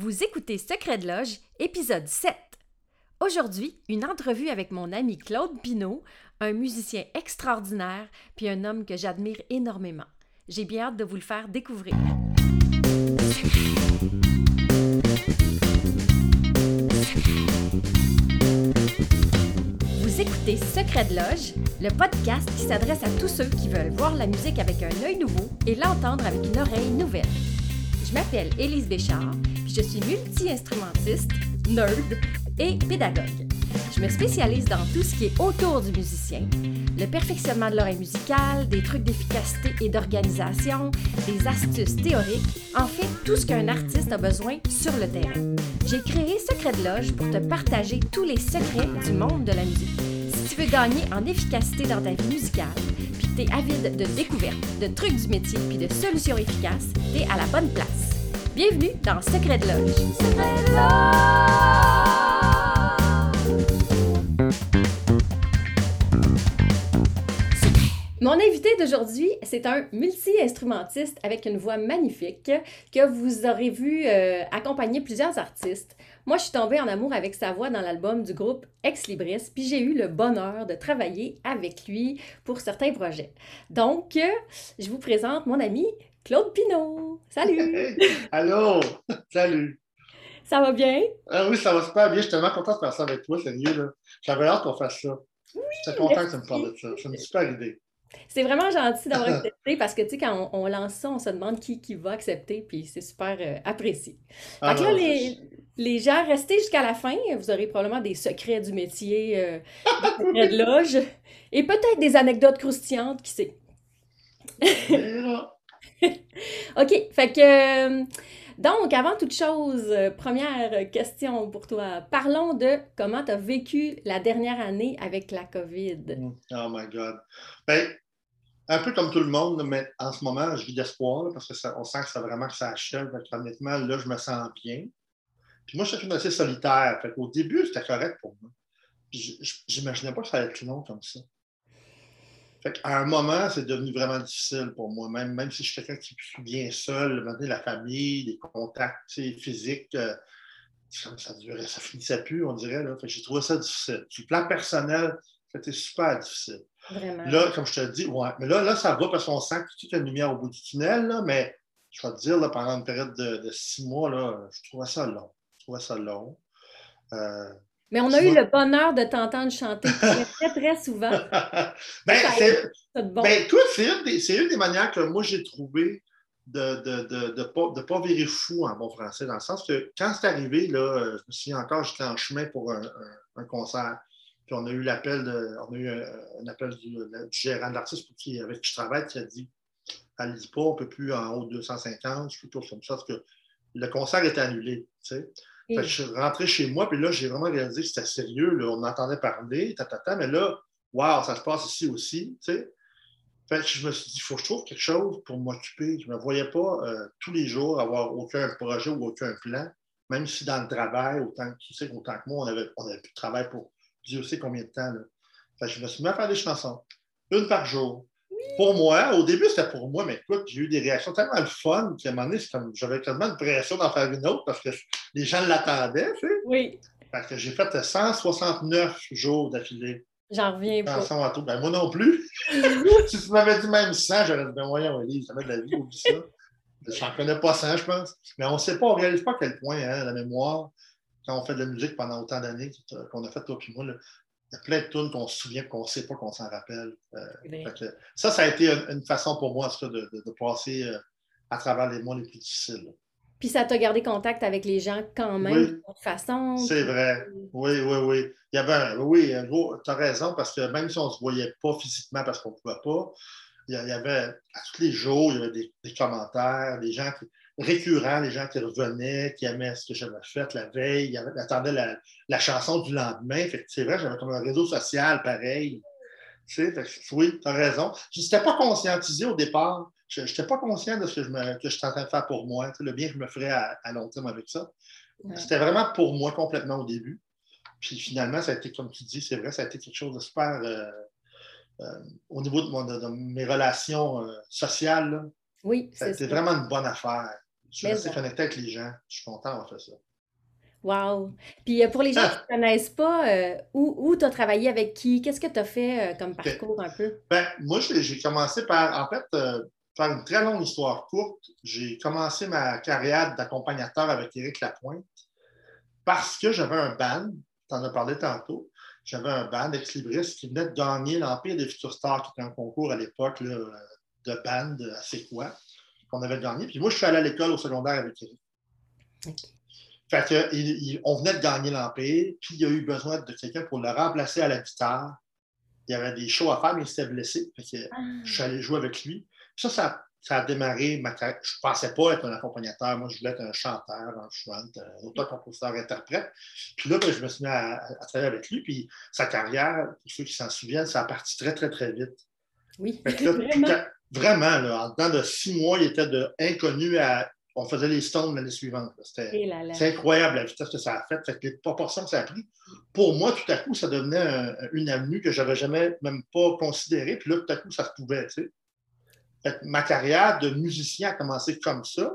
Vous écoutez Secret de Loge, épisode 7. Aujourd'hui, une entrevue avec mon ami Claude Pinault, un musicien extraordinaire, puis un homme que j'admire énormément. J'ai bien hâte de vous le faire découvrir. Vous écoutez Secret de Loge, le podcast qui s'adresse à tous ceux qui veulent voir la musique avec un œil nouveau et l'entendre avec une oreille nouvelle. Je m'appelle Élise Béchard, je suis multi-instrumentiste, nerd et pédagogue. Je me spécialise dans tout ce qui est autour du musicien, le perfectionnement de l'oreille musicale, des trucs d'efficacité et d'organisation, des astuces théoriques, en fait tout ce qu'un artiste a besoin sur le terrain. J'ai créé Secret de Loge pour te partager tous les secrets du monde de la musique. Si tu veux gagner en efficacité dans ta vie musicale, puis que tu es avide de découvertes, de trucs du métier puis de solutions efficaces, tu es à la bonne place. Bienvenue dans Secret de. Secret Mon invité d'aujourd'hui, c'est un multi-instrumentiste avec une voix magnifique que vous aurez vu euh, accompagner plusieurs artistes. Moi, je suis tombée en amour avec sa voix dans l'album du groupe Ex Libris, puis j'ai eu le bonheur de travailler avec lui pour certains projets. Donc, euh, je vous présente mon ami Claude Pinault. Salut! Allô! Salut! Ça va bien? Ah oui, ça va super bien. Je suis tellement content de faire ça avec toi, sérieux. J'avais hâte qu'on fasse ça. Oui, J'étais content que tu me parles de ça. C'est une super idée. C'est vraiment gentil d'avoir accepté parce que, tu sais, quand on, on, lance ça, on se demande qui, qui va accepter, puis c'est super euh, apprécié. Ah, fait que là, les, les gens, restez jusqu'à la fin. Vous aurez probablement des secrets du métier, euh, des secrets de loge, et peut-être des anecdotes croustillantes, qui sait? OK, fait que... euh, donc, avant toute chose, euh, première question pour toi. Parlons de comment tu as vécu la dernière année avec la COVID. Oh my God. Ben, un peu comme tout le monde, mais en ce moment, je vis d'espoir parce que ça- on sent que ça vraiment que ça achève. Honnêtement, là, je me sens bien. Puis moi, je suis d'assez solitaire. Qu'au début, c'était correct pour moi. Puis j- j- j'imaginais pas que ça allait être long comme ça. Fait qu'à un moment, c'est devenu vraiment difficile pour moi, même, même si je suis quelqu'un qui suis bien seul, la famille, les contacts physiques, euh, ça, ça durait, ça finissait plus, on dirait. J'ai trouvé ça difficile. Sur le plan personnel, c'était super difficile. Vraiment. Là, comme je te dis, ouais, mais là, là ça va parce qu'on sent qu'il y a une lumière au bout du tunnel, là, mais je vais te dire, là, pendant une période de, de six mois, là, je trouvais ça long. Je trouvais ça long. Euh, Mais on a eu vois- le bonheur de t'entendre chanter très, très, souvent. ben, c'est, bon. Ben, toi, c'est une, des, c'est une des manières que moi j'ai trouvé de ne de, de, de pas, de pas virer fou en bon français, dans le sens que quand c'est arrivé, là, euh, je me souviens encore, j'étais en chemin pour un, un- un concert. Puis on a eu l'appel on a eu un, un appel du, du gérant de l'artiste avec qui je travaille qui a dit Allez pas, on ne peut plus en haut de 250, je suis toujours comme ça, parce que le concert était annulé. Tu sais. Fait que je suis rentré chez moi, puis là, j'ai vraiment réalisé que c'était sérieux. Là. On entendait parler, tatata, mais là, wow, ça se passe ici aussi. Tu sais. Fait que je me suis dit, il faut que je trouve quelque chose pour m'occuper. Je ne me voyais pas euh, tous les jours avoir aucun projet ou aucun plan, même si dans le travail, autant que tu sais, autant que moi, on avait, on avait plus de travail pour Dieu sait combien de temps. Là. Fait que je me suis mis à faire des chansons, une par jour. Pour moi, au début, c'était pour moi, mais écoute, j'ai eu des réactions tellement le fun qu'à un moment donné, j'avais tellement une pression d'en faire une autre parce que les gens l'attendaient, tu sais. Oui, Fait que j'ai fait 169 jours d'affilée. j'en reviens pas. Chanson à tout. Ben, moi non plus. si tu m'avais dit même 100, j'aurais dit, ben voyons, Elise, ça met de la vie, oublie ça. Je n'en connais pas 100, je pense. Mais on ne sait pas, on ne réalise pas à quel point hein, la mémoire, quand on fait de la musique pendant autant d'années qu'on a fait toi et moi, là, il y a plein de tunes qu'on se souvient qu'on ne sait pas qu'on s'en rappelle. Euh, que ça, ça a été une, une façon pour moi en tout cas, de, de- de passer euh, à travers les mois les plus difficiles. là. Puis ça t'a gardé contact avec les gens quand même, Oui. de toute façon. C'est vrai. Oui, oui, oui. Il y avait un, oui, tu as raison, parce que même si on ne se voyait pas physiquement parce qu'on ne pouvait pas, il y avait, à tous les jours, il y avait des, des commentaires, des gens qui, récurrents, les gens qui revenaient, qui aimaient ce que j'avais fait la veille, ils attendaient la, la chanson du lendemain. C'est vrai, j'avais comme un réseau social pareil. Tu sais, fait oui, tu as raison. Je n'étais pas conscientisé au départ. Je n'étais pas conscient de ce que je, me, que je suis en train de faire pour moi, le bien que je me ferais à, à long terme avec ça. Ouais. C'était vraiment pour moi complètement au début. Puis finalement, ça a été, comme tu dis, c'est vrai, ça a été quelque chose de super euh, euh, au niveau de, mon- de- de mes relations euh, sociales. là. Oui, Ça a c'est été ça. vraiment une bonne affaire. Je suis resté connecté avec les gens. Je suis content d'avoir fait ça. Wow! Puis pour les gens qui ne te connaissent pas, où, où tu as travaillé avec qui? Qu'est-ce que tu as fait comme parcours un peu? Ben, moi, j'ai commencé par, en fait, faire une très longue histoire courte, j'ai commencé ma carrière d'accompagnateur avec Éric Lapointe parce que j'avais un band, tu en as parlé tantôt, j'avais un band ex-libris qui venait de gagner l'Empire des Futurs Stars, qui était un concours à l'époque de band assez quoi, qu'on avait gagné. Puis moi, je suis allé à l'école au secondaire avec Éric. Fait que, on venait de gagner l'Empire, puis il y a eu besoin de quelqu'un pour le remplacer à la guitare. Il y avait des shows à faire, mais il s'était blessé. Fait que ah. je suis allé jouer avec lui. Ça, ça, a démarré ma carrière. Je ne pensais pas être un accompagnateur. Moi, je voulais être un chanteur, un chant, un auteur, compositeur, interprète. Puis là, ben, je me suis mis à, travailler avec lui. Puis sa carrière, pour ceux qui s'en souviennent, ça a parti très, très, très vite. Oui. vraiment, vraiment là, en dedans de six mois, il était de inconnu à. On faisait les stones l'année suivante. C'était eh incroyable la vitesse que ça a fait. fait que les proportions que ça a pris. Pour moi, tout à coup, ça devenait une avenue que je n'avais jamais même pas considérée. Puis là, tout à coup, ça se pouvait. Tu sais ma carrière de musicien a commencé comme ça.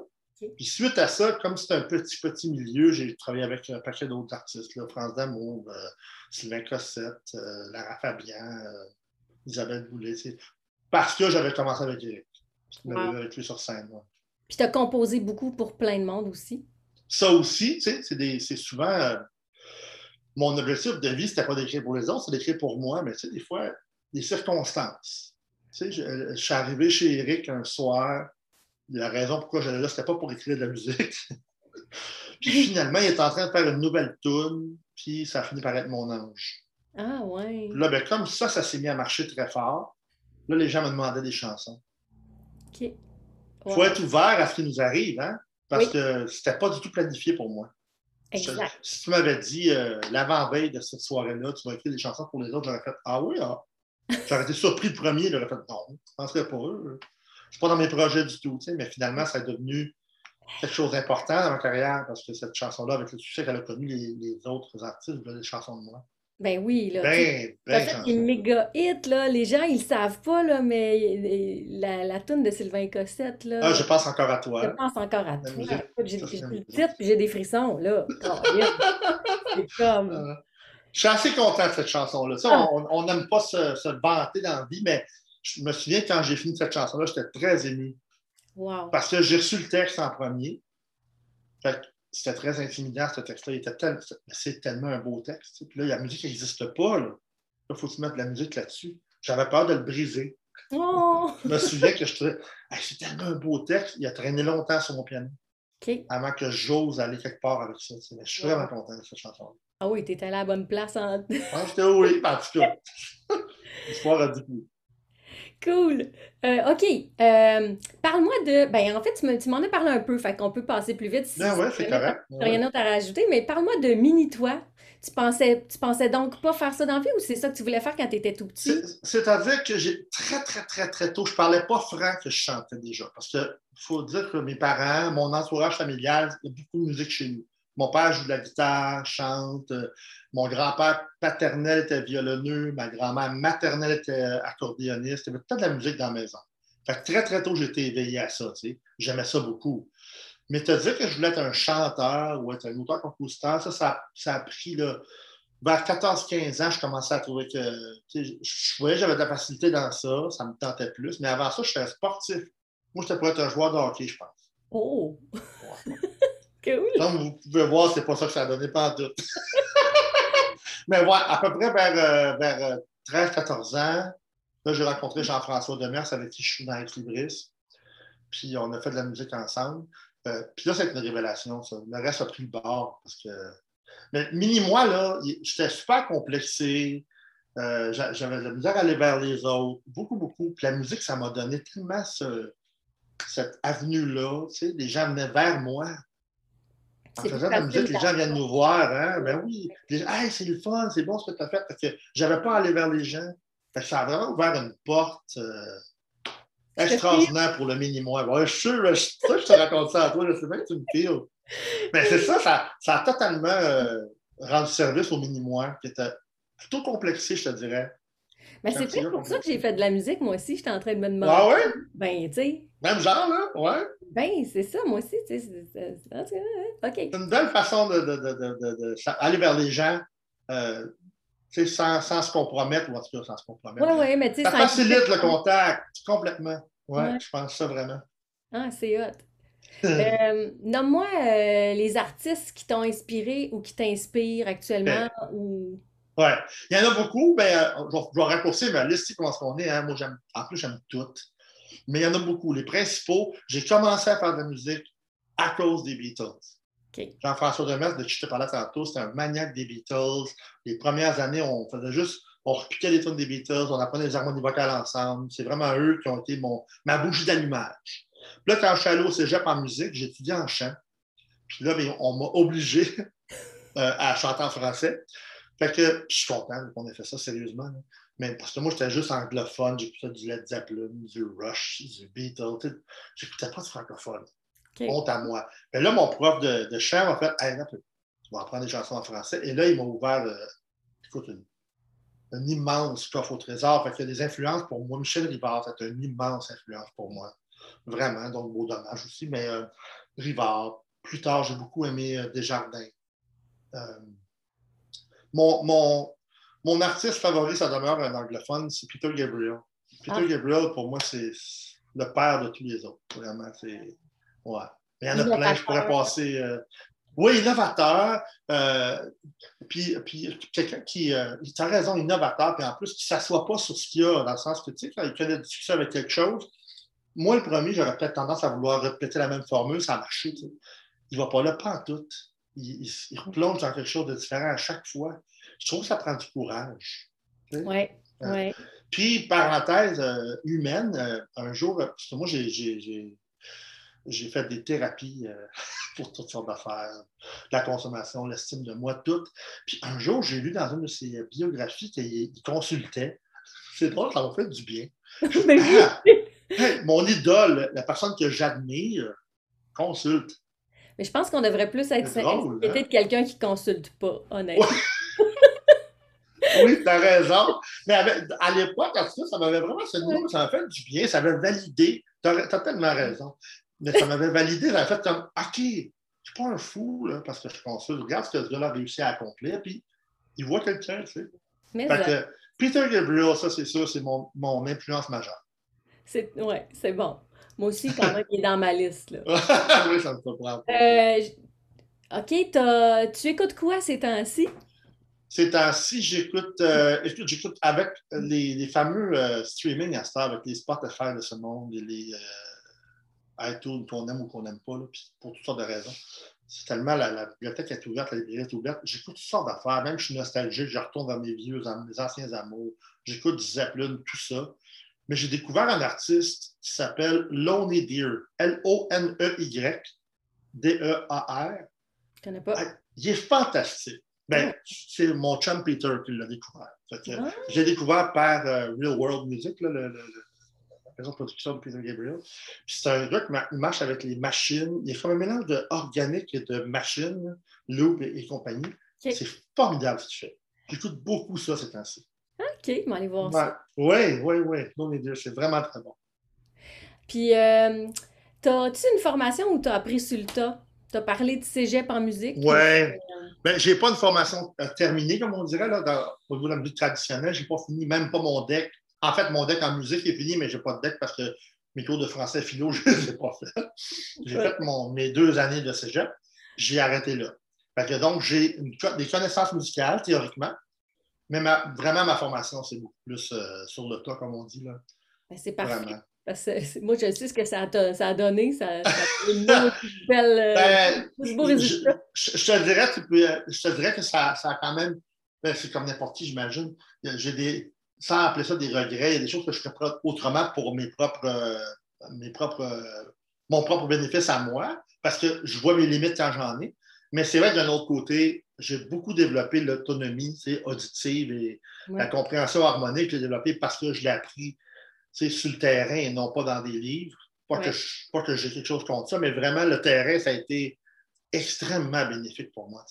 Puis suite à ça, comme c'est un petit, petit milieu, j'ai travaillé avec un paquet d'autres artistes, là, France Damour, euh, Sylvain Cossette, euh, Lara Fabian, euh, Isabelle Boulet, parce que j'avais commencé avec Eric. Avec lui sur scène. Puis tu as composé beaucoup pour plein de monde aussi. Ça aussi, c'est souvent. mon objectif de vie, c'était pas d'écrire pour les autres, c'est d'écrire pour moi, mais des fois, les circonstances tu sais, je, suis arrivé chez Eric un soir. La raison pourquoi j'allais là, c'était pas pour écrire de la musique. puis finalement, il est en train de faire une nouvelle tune, puis ça a fini par être mon ange. Ah ouais. Là, ben, comme ça, ça s'est mis à marcher très fort. Là, les gens me demandaient des chansons. OK. Il faut être ouvert à ce qui nous arrive, hein? Parce que c'était pas du tout planifié pour moi. Exact. si tu m'avais dit euh, l'avant-veille de cette soirée-là, tu vas écrire des chansons pour les autres, j'aurais fait Ah oui, ah. J'aurais été surpris le premier, il aurait fait non, je ne penserais pas eux. C'est pas dans mes projets du tout, mais finalement, ça est devenu quelque chose d'important dans ma carrière parce que cette chanson-là, avec le succès qu'elle a connu, les, autres artistes voulaient des chansons de moi. Ben oui, là. Ben, ben, fait une méga hit, là. Les gens, ils le savent pas, là, mais la, la toune de Sylvain Cossette, là. Ah, je pense encore à toi. Je pense encore à toi. J'ai le titre, puis j'ai des frissons, là. C'est comme. Je suis assez content de cette chanson-là. Ah. On n'aime pas se, vanter dans la vie, mais je me souviens quand j'ai fini cette chanson-là, j'étais très ému. Parce que j'ai reçu le texte en premier. c'était très intimidant, ce texte-là. C'est tellement un beau texte. Puis là, la musique n'existe pas. Là, il faut se mettre de la musique là-dessus. J'avais peur de le briser. Oh! je me souviens que je trouvais c'est tellement un beau texte. Il a traîné longtemps sur mon piano. Avant que j'ose aller quelque part avec ça. je suis vraiment content de cette chanson-là. Ah oui, t'es allé à la bonne place. En... ah, j'étais oui, tout cas. L'histoire a dit Cool. Euh, OK. Euh, parle-moi de. Ben, en fait, tu m'en as parlé un peu, fait qu'on peut passer plus vite. Si ben ouais, c'est correct. rien d'autre à rajouter, mais parle-moi de Mini-toi. Tu pensais, tu pensais donc pas faire ça dans la vie ou c'est ça que tu voulais faire quand tu étais tout petit? C'est-à-dire que j'ai très, très, très, très tôt, je parlais pas franc que je chantais déjà. Parce qu'il faut dire que mes parents, mon entourage familial, il y a beaucoup de musique chez nous. Mon père joue de la guitare, chante. Mon grand-père paternel était violonneux. Ma grand-mère maternelle était accordéoniste. Il y avait peut-être de la musique dans la maison. Fait très, très tôt, j'étais éveillé à ça. J'aimais ça beaucoup. Mais te dire que je voulais être un chanteur ou être un auteur-compositeur, ça, ça, a pris là, vers 14-15 ans, je commençais à trouver que je voyais j'avais de la facilité dans ça, ça me tentait plus. Mais avant ça, je suis sportif. Moi, j'étais pour être un joueur de hockey, je pense. Oh! Comme vous pouvez voir, c'est pas ça que ça a donné, pas en tout. Mais voilà, à peu près vers, vers 13-14 ans, là, j'ai rencontré Jean-François Demers avec qui je suis dans Libris. Puis on a fait de la musique ensemble. Euh, puis là, c'est une révélation, ça. Le reste a pris le bord. Parce que... Mais mini-moi, là, j'étais super complexé. Euh, j'avais de la misère à aller vers les autres. Beaucoup, beaucoup. Puis la musique, ça m'a donné tellement cette avenue-là. Tu sais, les gens venaient vers moi. En faisant de la musique, les gens viennent nous voir. Hein? Ben oui. hey, c'est le fun, c'est bon ce que tu as fait. Parce que j'avais pas à aller vers les gens. ça a vraiment ouvert une porte euh, extraordinaire pour le mini-moi. je suis sûr, je, ça, je te raconte ça à toi, je sais bien que tu me files. Mais c'est ça, ça, a totalement euh, rendu service au mini-moi, qui était plutôt complexé, je te dirais. Mais c'est peut-être pour ça que j'ai fait de la musique, moi aussi. J'étais en train de me demander. Ah ouais? Ben, tu sais. Même genre, là? Ouais. Ben, c'est ça, moi aussi. Tu sais, OK. C'est une belle façon d'aller de, de, vers les gens. Euh, sans, sans, se compromettre, ou en tout cas sans se compromettre. Oui, oui, mais tu sais. Ça facilite le contact complètement. Oui, ouais. je pense ça vraiment. Ah, c'est hot. euh, Nomme-moi euh, les artistes qui t'ont inspiré ou qui t'inspirent actuellement. Ben, ou... Oui, il y en a beaucoup. Ben, euh, je, vais, je vais raccourcir ma liste, comment on est. Hein? Moi, j'aime, en plus, j'aime toutes. Mais il y en a beaucoup. Les principaux, j'ai commencé à faire de la musique à cause des Beatles. Okay. Jean-François Demers, de qui je te parlais tantôt, c'était un maniaque des Beatles. Les premières années, on faisait juste, on repiquait les tunes des Beatles, on apprenait les harmonies vocales ensemble. C'est vraiment eux qui ont été mon, ma bougie d'allumage. Puis là, quand je suis allé au cégep en musique, j'ai étudié en chant. Puis là, bien, on m'a obligé euh, à chanter en français. Fait que je suis content qu'on ait fait ça sérieusement. Là. Mais parce que moi, j'étais juste anglophone, j'écoutais du Led Zeppelin, du Rush, du Beatles. J'écoutais pas de francophone. Okay. Honte à moi. Mais là, mon prof de, de chant m'a fait hey, tu vas apprendre des chansons en français. Et là, il m'a ouvert euh, écoute, une, une, immense coffre au trésor. Fait a des influences pour moi. Michel Rivard, c'est une immense influence pour moi. Vraiment. Donc, beau dommage aussi. Mais euh, Rivard, plus tard, j'ai beaucoup aimé euh, Desjardins. Mon, mon, mon artiste favori, ça demeure un anglophone, c'est Peter Gabriel. Peter ah. Gabriel, pour moi, c'est le père de tous les autres. Vraiment, c'est. Ouais. Il y en a plein, je pourrais passer. Euh... Oui, innovateur. Euh... Puis, puis quelqu'un qui. Euh... Tu as raison, innovateur, puis en plus, qui ne s'assoit pas sur ce qu'il y a, dans le sens que, tu sais, quand il fait des discussions avec quelque chose, moi, le premier, j'aurais peut-être tendance à vouloir répéter la même formule, ça a marché. Tu sais. Il ne va pas là, pas en tout. Il, il, replonge dans quelque chose de différent à chaque fois je trouve que ça prend du courage. Oui, oui. Euh, puis, parenthèse euh, humaine, euh, un jour, parce que moi, j'ai fait des thérapies pour toutes sortes d'affaires, la consommation, l'estime de moi, tout. Puis un jour, j'ai lu dans une de ses biographies qu'il consultait. C'est drôle, ça m'a fait du bien. ah, hey, mon idole, la personne que j'admire, consulte. Mais je pense qu'on devrait plus être drôle, hein? de quelqu'un qui ne consulte pas, honnêtement? Ouais oui, tu as raison. Mais avec, à l'époque, en tout cas, ça m'avait vraiment ça m'a fait du bien, ça m'avait validé. Tu as, tellement raison. Mais ça m'avait validé, ça fait comme OK, je ne suis pas un fou là, parce que je consulte. Regarde ce que ce gars-là a réussi à accomplir, puis il voit quelqu'un, tu sais. Mais fait que, Peter Gabriel, ça, c'est sûr, c'est mon, mon influence majeure. Oui, c'est bon. Moi aussi, quand même, il est dans ma liste. Là. oui, ça me prendre. Euh, OK, tu écoutes quoi ces temps-ci? Ces temps-ci, j'écoute, euh, j'écoute avec les, les fameux euh, streaming à Star, avec les Spotify de ce monde et les euh, iTunes qu'on aime ou qu'on n'aime pas, là, pour toutes sortes de raisons. C'est tellement la, la, bibliothèque est ouverte, la librairie est ouverte. J'écoute toutes sortes d'affaires, même je suis nostalgique, je retourne dans mes vieux, mes anciens amours. J'écoute du Zeppelin, tout ça. Mais j'ai découvert un artiste qui s'appelle Lonely Deer. L-O-N-E-Y D-E-A-R. Je connais pas. Il est fantastique. Ben, c'est mon chum Peter qui l'a découvert. Ah. J'ai découvert par euh, Real World Music, là, le, le, la maison de production de Peter Gabriel. C'est un gars qui marche avec les machines. Il est comme un mélange d'organique et de machines, loop et, et compagnie. Okay. C'est formidable ce qu'il fait. J'écoute beaucoup ça ces temps-ci. OK, aller voir ouais. ça. Oui, oui, oui. Non, les deux, c'est vraiment très bon. Puis, euh, as-tu une formation où tu as appris sur le tas? Tu as parlé de cégep en musique? Oui. Euh... Ben, je n'ai pas une formation terminée, comme on dirait, là, dans, au niveau de la musique traditionnelle. Je n'ai pas fini, même pas mon deck. En fait, mon deck en musique est fini, mais je n'ai pas de deck parce que mes cours de français philo, je ne les ai pas fait. J'ai ouais. fait mon, mes deux années de cégep. J'ai arrêté là. Fait que donc, j'ai des connaissances musicales, théoriquement, mais ma, vraiment, ma formation, c'est beaucoup plus euh, sur le tas, comme on dit. Là. Ben, c'est parfait. Vraiment. Parce que moi, je sais ce que ça a, ça a donné. Ça, ça a une belle, euh, ben, beau résultat. Je, je, te dirais, tu peux, je te dirais que ça, ça a quand même. Ben, c'est comme n'importe qui, j'imagine. J'ai des. Sans appeler ça des regrets, il y a des choses que je ferais autrement pour mes propres, euh, mes propres, mon propre bénéfice à moi, parce que je vois mes limites quand j'en ai. Mais c'est vrai que d'un autre côté, j'ai beaucoup développé l'autonomie auditive et ouais. la compréhension harmonique. J'ai développé parce que je l'ai appris sur le terrain et non pas dans des livres. Pas ouais. que, je, pas que j'ai quelque chose contre ça, mais vraiment, le terrain, ça a été extrêmement bénéfique pour moi.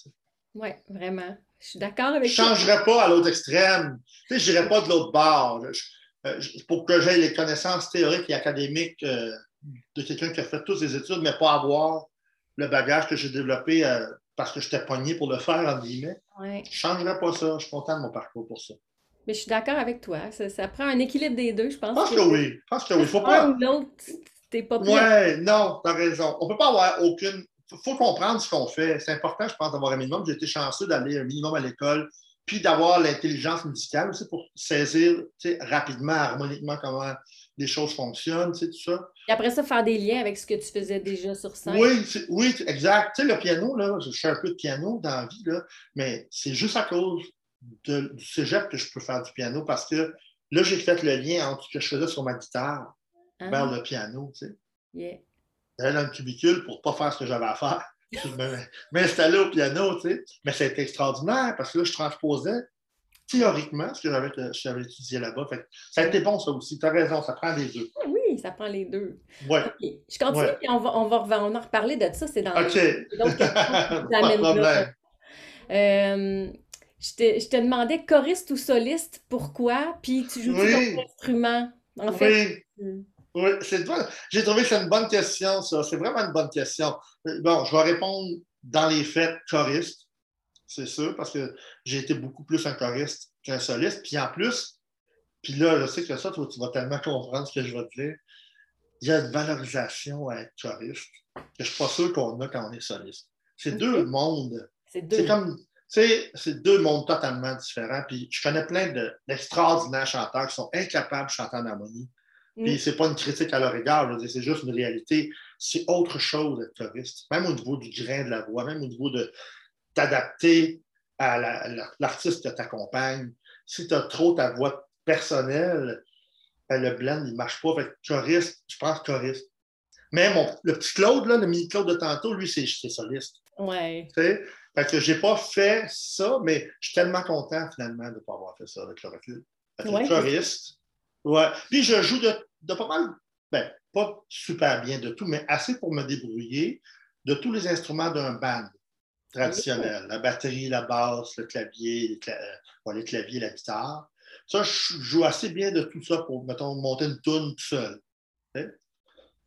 Oui, vraiment. Je suis d'accord avec Je ne changerais pas à l'autre extrême. Tu sais, je n'irais pas de l'autre bord. Euh, pour que j'aie les connaissances théoriques et académiques euh, de quelqu'un qui a fait toutes ses études, mais pas avoir le bagage que j'ai développé euh, parce que j'étais pogné pour le faire, en guillemets. Je ne changerais pas ça. Je suis content de mon parcours pour ça. Mais je suis d'accord avec toi. Ça, prend un équilibre des deux, je pense. Je pense que, oui. Je pense que oui. Faut pas... ou l'autre, t'es pas Ouais, non, t'as raison. On peut pas avoir aucune. Il faut comprendre ce qu'on fait. C'est important, je pense, d'avoir un minimum. J'ai été chanceux d'aller un minimum à l'école, puis d'avoir l'intelligence musicale aussi pour saisir rapidement, harmoniquement comment les choses fonctionnent, tout ça. Et après ça, faire des liens avec ce que tu faisais déjà sur scène. Oui, oui exact. Tu sais, le piano, là, je fais un peu de piano dans la vie, là, mais c'est juste à cause du cégep que je peux faire du piano parce que là, j'ai fait le lien entre ce que je faisais sur ma guitare ah. vers le piano, tu sais. Yeah. J'allais dans le cubicule pour ne pas faire ce que j'avais à faire. Je m'installais au piano, tu sais. Mais c'était extraordinaire parce que là, je transposais théoriquement ce que j'avais étudié là-bas. Ça a été bon, ça aussi. Tu as raison, ça prend les deux. Ah oui, ça prend les deux. Oui. Je continue, et on va, on, va, en reparler de ça. C'est dans OK. Pas de problème. Euh, je te, je te, demandais choriste ou soliste, pourquoi? Puis tu joues oui. ton instrument, en fait? Oui. Oui, c'est J'ai trouvé que c'est une bonne question, ça. C'est vraiment une bonne question. Bon, je vais répondre dans les faits choriste, c'est sûr, parce que j'ai été beaucoup plus un choriste qu'un soliste. Puis en plus, puis là, je sais que ça, toi, tu vas tellement comprendre ce que je vais te dire. Il y a une valorisation à être choriste que je ne suis pas sûr qu'on a quand on est soliste. C'est deux mondes. C'est deux. C'est comme c'est deux mondes totalement différents. Puis je connais plein d'extraordinaires chanteurs qui sont incapables de chanter en harmonie. Mm. Puis c'est pas une critique à leur égard, c'est juste une réalité. C'est autre chose d'être choriste, même au niveau du grain de la voix, même au niveau de t'adapter à l'artiste qui t'accompagne. Si tu as trop ta voix personnelle, ben, le blend, il ne marche pas. Fait choriste, je pense choriste. Mais mon, le petit Claude, là, le mini Claude de tantôt, lui, c'est soliste. Ouais. Fait que j'ai pas fait ça, mais je suis tellement content finalement de ne pas avoir fait ça avec le recul. Fait choriste. Ouais. Puis je joue de, de, pas mal, ben, pas super bien de tout, mais assez pour me débrouiller de tous les instruments d'un band traditionnel. La batterie, la basse, le clavier, les, euh, les claviers, la guitare. Ça, je joue assez bien de tout ça pour, mettons, monter une tune tout seul.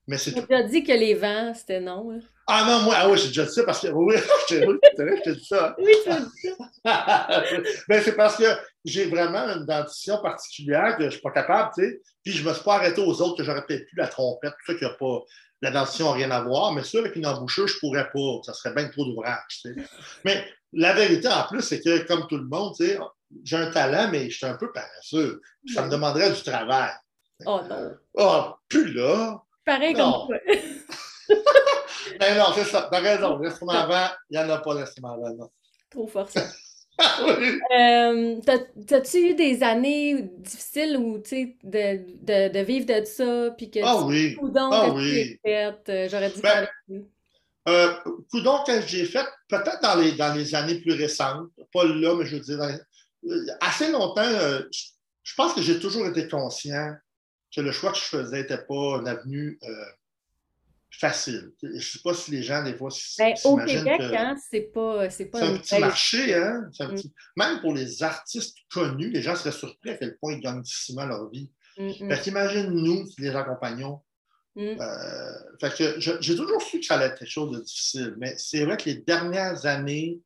Mais c'est Tu as dit que les vents, c'était non. Hein? Ah non, moi, ah oui, j'ai déjà dit ça parce que. Oui, je t'ai dit ça. Oui, tu as dit ça. Mais c'est parce que j'ai vraiment une dentition particulière que je ne suis pas capable, tu sais. Puis je ne me suis pas arrêté aux autres que j'aurais peut-être plus la trompette, tout ça qui n'a pas. La dentition n'a rien à voir, mais ça, avec une embouchure, je ne pourrais pas. Ça serait bien trop d'ouvrage, tu sais. Mais la vérité, en plus, c'est que, comme tout le monde, tu j'ai un talent, mais je suis un peu paresseux. Ça me demanderait du travail. Oh non. Oh, plus là. Pareil comme toi. ben non, c'est ça. T'as raison. L'instrument avant, il n'y en a pas d'instrument avant. Non. Trop fort ça. euh, T'as-tu eu des années difficiles où, tu sais, de, de, de, vivre de ça, puis que ah, oui. Coudon, ah, oui. fait, euh, j'aurais dû ben, euh, Coudon, que j'ai fait, peut-être dans les, dans les années plus récentes, pas là, mais je veux dire, euh, assez longtemps, euh, je pense que j'ai toujours été conscient que le choix que je faisais n'était pas une avenue euh, facile. Je ne sais pas si les gens, des fois, ben, Au Québec, hein, c'est pas, c'est pas un petit marché. Hein? Mm. Même pour les artistes connus, les gens seraient surpris à quel point ils gagnent difficilement leur vie. Mm -hmm. nous qui les accompagnons. Mm. Euh, fait que j'ai toujours su que ça allait être quelque chose de difficile, mais c'est vrai que les dernières années,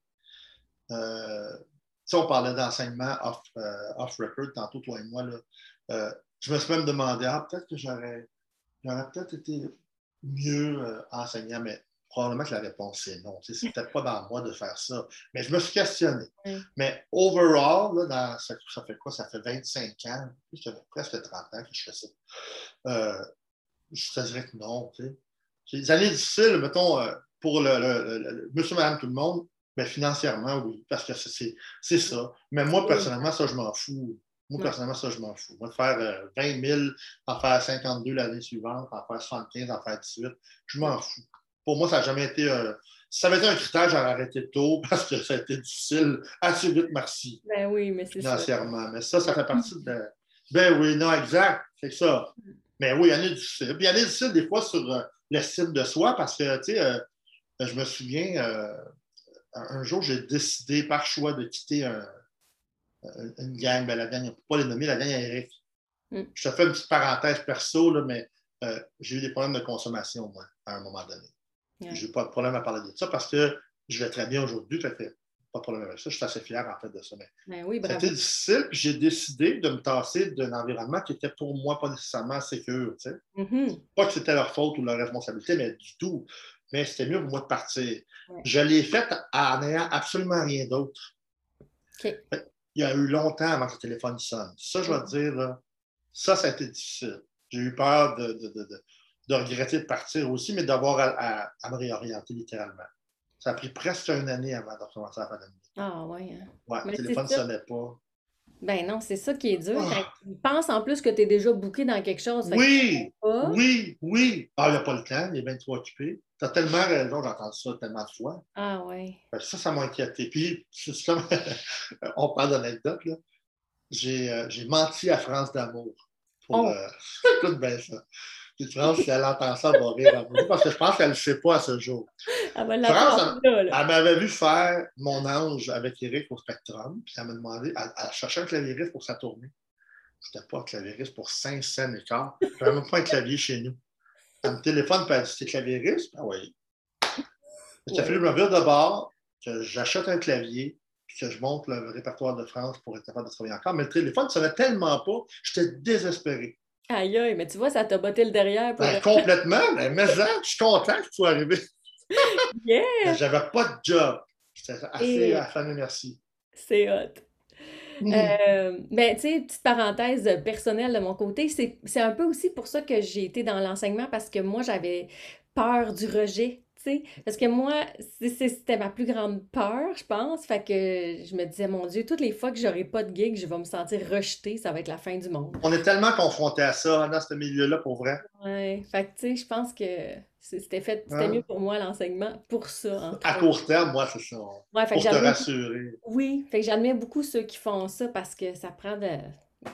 euh, si on parlait d'enseignement off-record, off tantôt, toi et moi, là, je me suis même demandé, ah, peut-être que j'aurais, peut-être été mieux euh, enseignant, mais probablement que la réponse est non. C'est peut-être pas dans moi de faire ça. Mais je me suis questionné. Mais overall, là, ça, fait quoi? Ça fait 25 ans, presque 30 ans que je fais ça. Euh, je te dirais que non. Tu sais. Les années difficiles, mettons, euh, pour le, monsieur, madame, tout le monde, mais ben, financièrement, oui, parce que c'est ça. Mais moi, personnellement, ça, je m'en fous. Moi, personnellement, ça, je m'en fous. Moi, de faire 20 000, en faire 52 l'année suivante, en faire 75, en faire 18, je m'en fous. Pour moi, ça n'a jamais été. Euh, si ça avait été un critère, j'aurais arrêté tôt parce que ça a été difficile. Assez vite, merci. Ben oui, mais c'est ça. Financièrement. Mais ça, ça fait partie de. Ben oui, non, exact. C'est ça. Mais oui, il y en a difficile. Puis il y en a difficile des fois sur euh, l'estime de soi parce que, tu sais, euh, je me souviens un jour, j'ai décidé par choix de quitter une gang, ben, la gang, on ne peut pas les nommer, la gang Eric. Mm. Je te fais une petite parenthèse perso, là, mais euh, j'ai eu des problèmes de consommation, moi, à un moment donné. Je n'ai pas de problème à parler de ça parce que je vais très bien aujourd'hui, fait pas de problème avec ça. Je suis assez fier, en fait, de ça. Mais ben C'était difficile, puis j'ai décidé de me tasser d'un environnement qui était pour moi pas nécessairement sécur. Mm-hmm. Pas que c'était leur faute ou leur responsabilité, mais du tout. Mais c'était mieux pour moi de partir. Je l'ai fait en n'ayant absolument rien d'autre. Il y a eu longtemps avant que le téléphone sonne. Ça, je vais te dire, là, ça, ça a été difficile. J'ai eu peur de, de, de, de, regretter de partir aussi, mais d'avoir à, à, me réorienter littéralement. Ça a pris presque une année avant de recommencer à faire de la musique. Ah oui. Hein. Ouais, le téléphone ne sonnait pas. Ben non, c'est ça qui est dur. Ah. Tu penses en plus que tu es déjà booké dans quelque chose. Oui, oui, oui. Ah, il n'y a pas le temps, il est bien trop occupé. Tu as tellement raison, j'entends ça tellement de fois. Ah oui. ça, ça m'a inquiété. Puis, comme on parle d'anecdote, là. Euh, j'ai menti à France d'amour. Pour, oh. euh, écoute bien ça. Puis France, si elle entend ça, elle va rire parce que je pense qu'elle ne le sait pas à ce jour. Elle France, elle, m'avait vu faire mon ange avec Eric au Spectrum, puis elle m'a demandé, elle, cherchait un clavieriste pour sa tournée. Je n'étais pas un clavieriste pour cinq scènes et quart. Je n'avais même pas un clavier chez nous. Elle me téléphone, puis elle dit, c'est clavieriste? Ben oui. Il a fallu me dire de bord que j'achète un clavier, que je monte le répertoire de France pour être capable de travailler encore. Mais le téléphone ne sonnait tellement pas, j'étais désespéré. Aïe, aïe, mais tu vois, ça t'a botté le derrière. Ben, complètement, mais, mais je suis content que tu sois arrivé. yeah! J'avais pas de job. J'étais assez affamé, merci. C'est hot. Mm. Euh, mais tu sais, petite parenthèse personnelle de mon côté, c'est un peu aussi pour ça que j'ai été dans l'enseignement parce que moi, j'avais peur du rejet parce que moi, c'était ma plus grande peur, je pense. Fait que je me disais, mon Dieu, toutes les fois que j'aurai pas de gig, je vais me sentir rejetée, ça va être la fin du monde. On est tellement confrontés à ça dans ce milieu-là, pour vrai. Oui, fait que tu sais, je pense que c'était fait, c'était mieux pour moi l'enseignement pour ça. À court terme, moi, c'est ça. Ouais, pour te rassurer. Oui, fait que j'admire beaucoup ceux qui font ça parce que ça prend de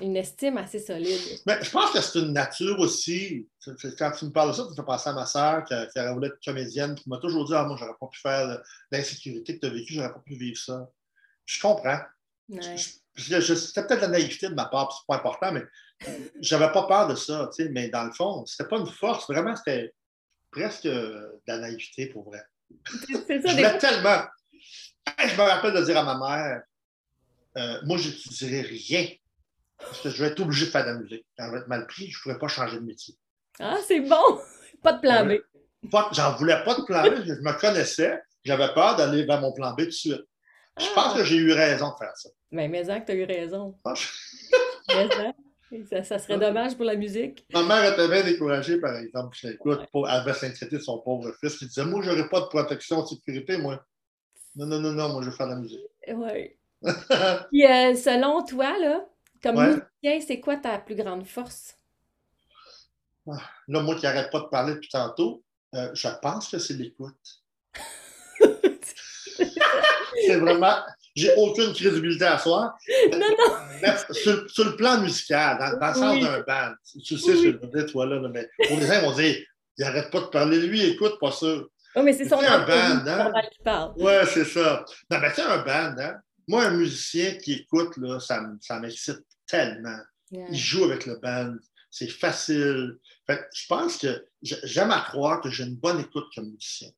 une estime assez solide. Mais je pense que c'est une nature aussi. Quand tu me parles de ça, tu me fais penser à ma soeur qui, qui aurait voulu être comédienne, qui m'a toujours dit Ah, moi, j'aurais pas pu faire l'insécurité que tu as vécue, j'aurais pas pu vivre ça. Je comprends. C'était peut-être la naïveté de ma part, c'est pas important, mais j'avais pas peur de ça. Mais dans le fond, c'était pas une force, vraiment, c'était presque de la naïveté pour vrai. C'est ça, je voulais tellement. Je me rappelle de dire à ma mère euh, Moi, je n'étudierai rien parce que je vais être obligé de faire de la musique. Quand je vais être mal pris, je ne pourrais pas changer de métier. Ah, c'est bon! Pas de plan B. J'en voulais pas de plan B. Je me connaissais. J'avais peur d'aller vers mon plan B tout de suite. Je pense ah. que j'ai eu raison de faire ça. Mais mais que tu as eu raison. Ah, ça, ça, serait dommage pour la musique. Ma mère était bien découragée, par exemple. Écoute, elle avait s'inquiéter de son pauvre fils qui disait Moi, je n'aurais pas de protection de sécurité, moi. Non, non, non, non, moi, je vais faire de la musique. Oui. Puis, euh, selon toi, là, comme musicien, c'est quoi ta plus grande force? Ah, là, moi qui n'arrête pas de parler depuis tantôt, euh, je pense que c'est l'écoute. c'est vraiment. J'ai aucune crédibilité à soi. Non, non. sur, le plan musical, dans, le sens d'un band, tu sais ce que je veux dire, toi, là, mais gens, ils vont dire il n'arrête pas de parler lui, écoute, pas ça. Oui, mais c'est son un band, hein? qui parle. Oui, c'est ça. Non, mais c'est un band, hein? Moi, un musicien qui écoute, là, ça, ça m'excite tellement. Il joue avec le band. C'est facile. je pense que j'aime à croire que j'ai une bonne écoute comme musicien.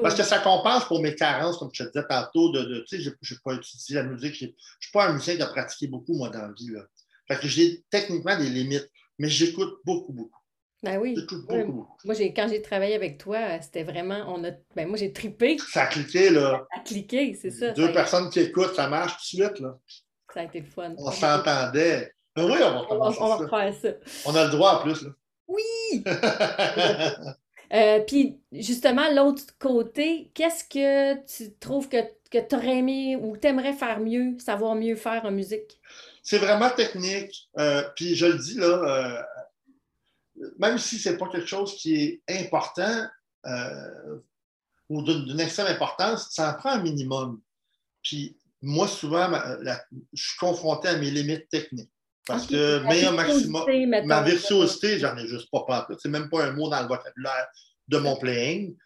Parce que ça compense pour mes carences, comme je te disais tantôt, de, tu sais, je n'ai pas étudié la musique. Je ne suis pas un musicien qui a pratiqué beaucoup, moi, dans la vie. Là. Fait que j'ai techniquement des limites, mais j'écoute beaucoup, beaucoup. Ben oui. J'écoute beaucoup, beaucoup. Moi, quand j'ai travaillé avec toi, c'était vraiment, on a, ben moi, j'ai tripé. Ça a cliqué, là. Ça a cliqué, c'est ça. Deux personnes qui écoutent, ça marche tout de suite, là. Ça a été le fun. On s'entendait. Ben oui, on va, on, on va faire ça. On a le droit en plus. Là. Oui! euh, Puis, justement, l'autre côté, qu'est-ce que tu trouves que, que tu aurais aimé ou tu aimerais faire mieux, savoir mieux faire en musique? C'est vraiment technique. Euh, puis, je le dis là, euh, même si ce n'est pas quelque chose qui est important ou d'une extrême importance, ça en prend un minimum. Puis, moi, souvent, je suis confronté à mes limites techniques. Parce que meilleur maximum, ma virtuosité, j'en ai juste pas parlé. C'est même pas un mot dans le vocabulaire de mon playing.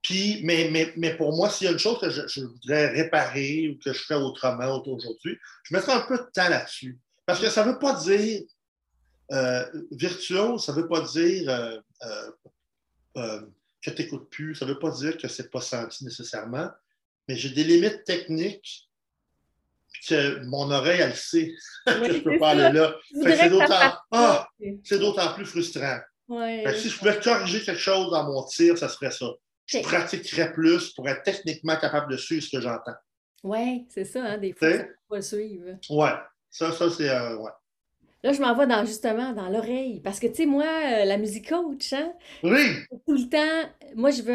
Puis, mais, mais, mais pour moi, s'il y a une chose que je, voudrais réparer ou que je fais autrement aujourd'hui, je mettrais un peu de temps là-dessus. Parce que ça ne veut pas dire euh, virtuose, ça ne veut pas dire euh, euh, que tu n'écoutes plus, ça ne veut pas dire que ce n'est pas senti nécessairement, mais j'ai des limites techniques que mon oreille, elle sait que je ne peux pas aller là. Ah, c'est d'autant plus frustrant. si je pouvais corriger quelque chose dans mon tir, ça serait ça. Je pratiquerais plus pour être techniquement capable de suivre ce que j'entends. Oui, c'est ça, hein, des fois, ça ne pas suivre. Oui, ça, ça c'est. Euh, ouais. Là, je m'en vais dans, justement dans l'oreille. Parce que, tu sais, moi, euh, la musique coach, hein, oui. tout le temps, moi, je veux,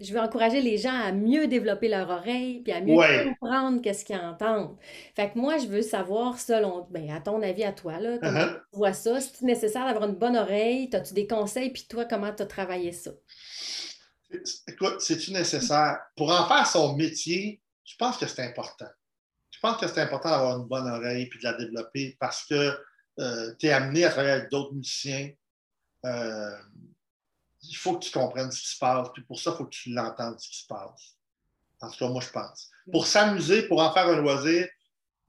je veux encourager les gens à mieux développer leur oreille puis à mieux comprendre qu'est-ce qu'ils entendent. Fait que moi, je veux savoir, selon, ben, à ton avis, à toi, là, comment uh-huh. tu vois ça? C'est nécessaire d'avoir une bonne oreille? As-tu des conseils? Puis toi, comment tu as travaillé ça? Écoute, c'est-tu nécessaire? Pour en faire son métier, je pense que c'est important. Je pense que c'est important d'avoir une bonne oreille puis de la développer parce que euh, tu es amené à travailler avec d'autres musiciens. Euh, il faut que tu comprennes ce qui se passe. Puis pour ça, il faut que tu l'entendes ce qui se passe. En tout cas, moi, je pense. Pour s'amuser, pour en faire un loisir,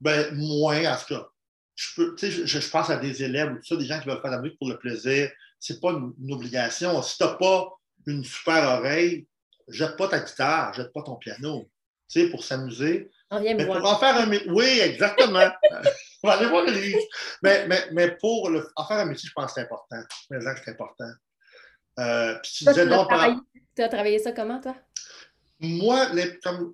ben, moins, en tout cas. Je, peux, je, je, pense à des élèves ou tout ça, des gens qui veulent faire la musique pour le plaisir. C'est pas une, obligation. Si tu n'as pas une super oreille, jette pas ta guitare, jette pas ton piano. Tu sais, pour s'amuser. Mais pour en faire un Oui, exactement. On va aller voir le Mais, mais, mais pour le... en faire un métier, je pense que c'est important. Mais c'est important. Euh, puis tu disais donc. Tu as travaillé ça comment, toi? Moi,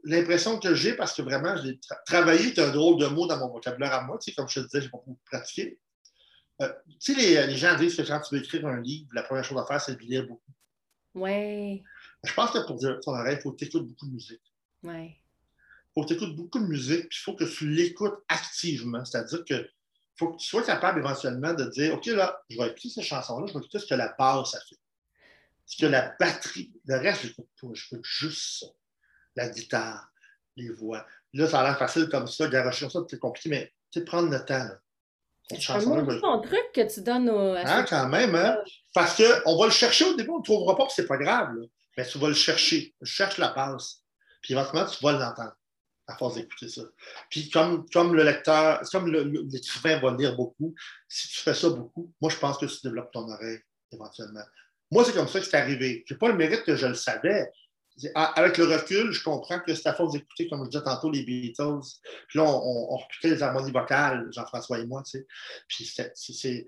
l'impression que j'ai, parce que vraiment, j'ai travaillé, c'est un drôle de mot dans mon vocabulaire à moi, tu sais, comme je te disais, j'ai pas beaucoup pratiqué. Euh, tu sais, les, les, gens disent que quand tu veux écrire un livre, la première chose à faire, c'est de lire beaucoup. Oui. Je pense que pour dire ton oreille, il faut que tu écoutes beaucoup de musique. Oui faut que tu écoutes beaucoup de musique, puis il faut que tu l'écoutes activement. C'est-à-dire que faut que tu sois capable éventuellement de dire OK, là, je vais écouter cette chanson-là, je vais écouter ce que la basse a fait. Ce que la batterie, le reste, je n'écoute pas, j'écoute juste ça. La guitare, les voix. Là, ça a l'air facile comme ça, garocher ça, c'est compliqué, mais tu sais, prendre le temps. Là. C'est un truc que tu donnes au. Hein, quand même, hein? Parce qu'on va le chercher au début, on ne trouvera pas que c'est pas grave. Mais tu vas le chercher. Je cherche la passe. Puis éventuellement, tu vas l'entendre à force d'écouter ça. Puis comme, comme le lecteur, comme l'écrivain va lire beaucoup, si tu fais ça beaucoup, moi, je pense que tu développes ton oreille éventuellement. Moi, c'est comme ça que c'est arrivé. Je n'ai pas le mérite que je le savais. Avec le recul, je comprends que c'est à force d'écouter, comme je disais tantôt, les Beatles. Puis là, on, on, les harmonies vocales, Jean-François et moi, tu sais. Puis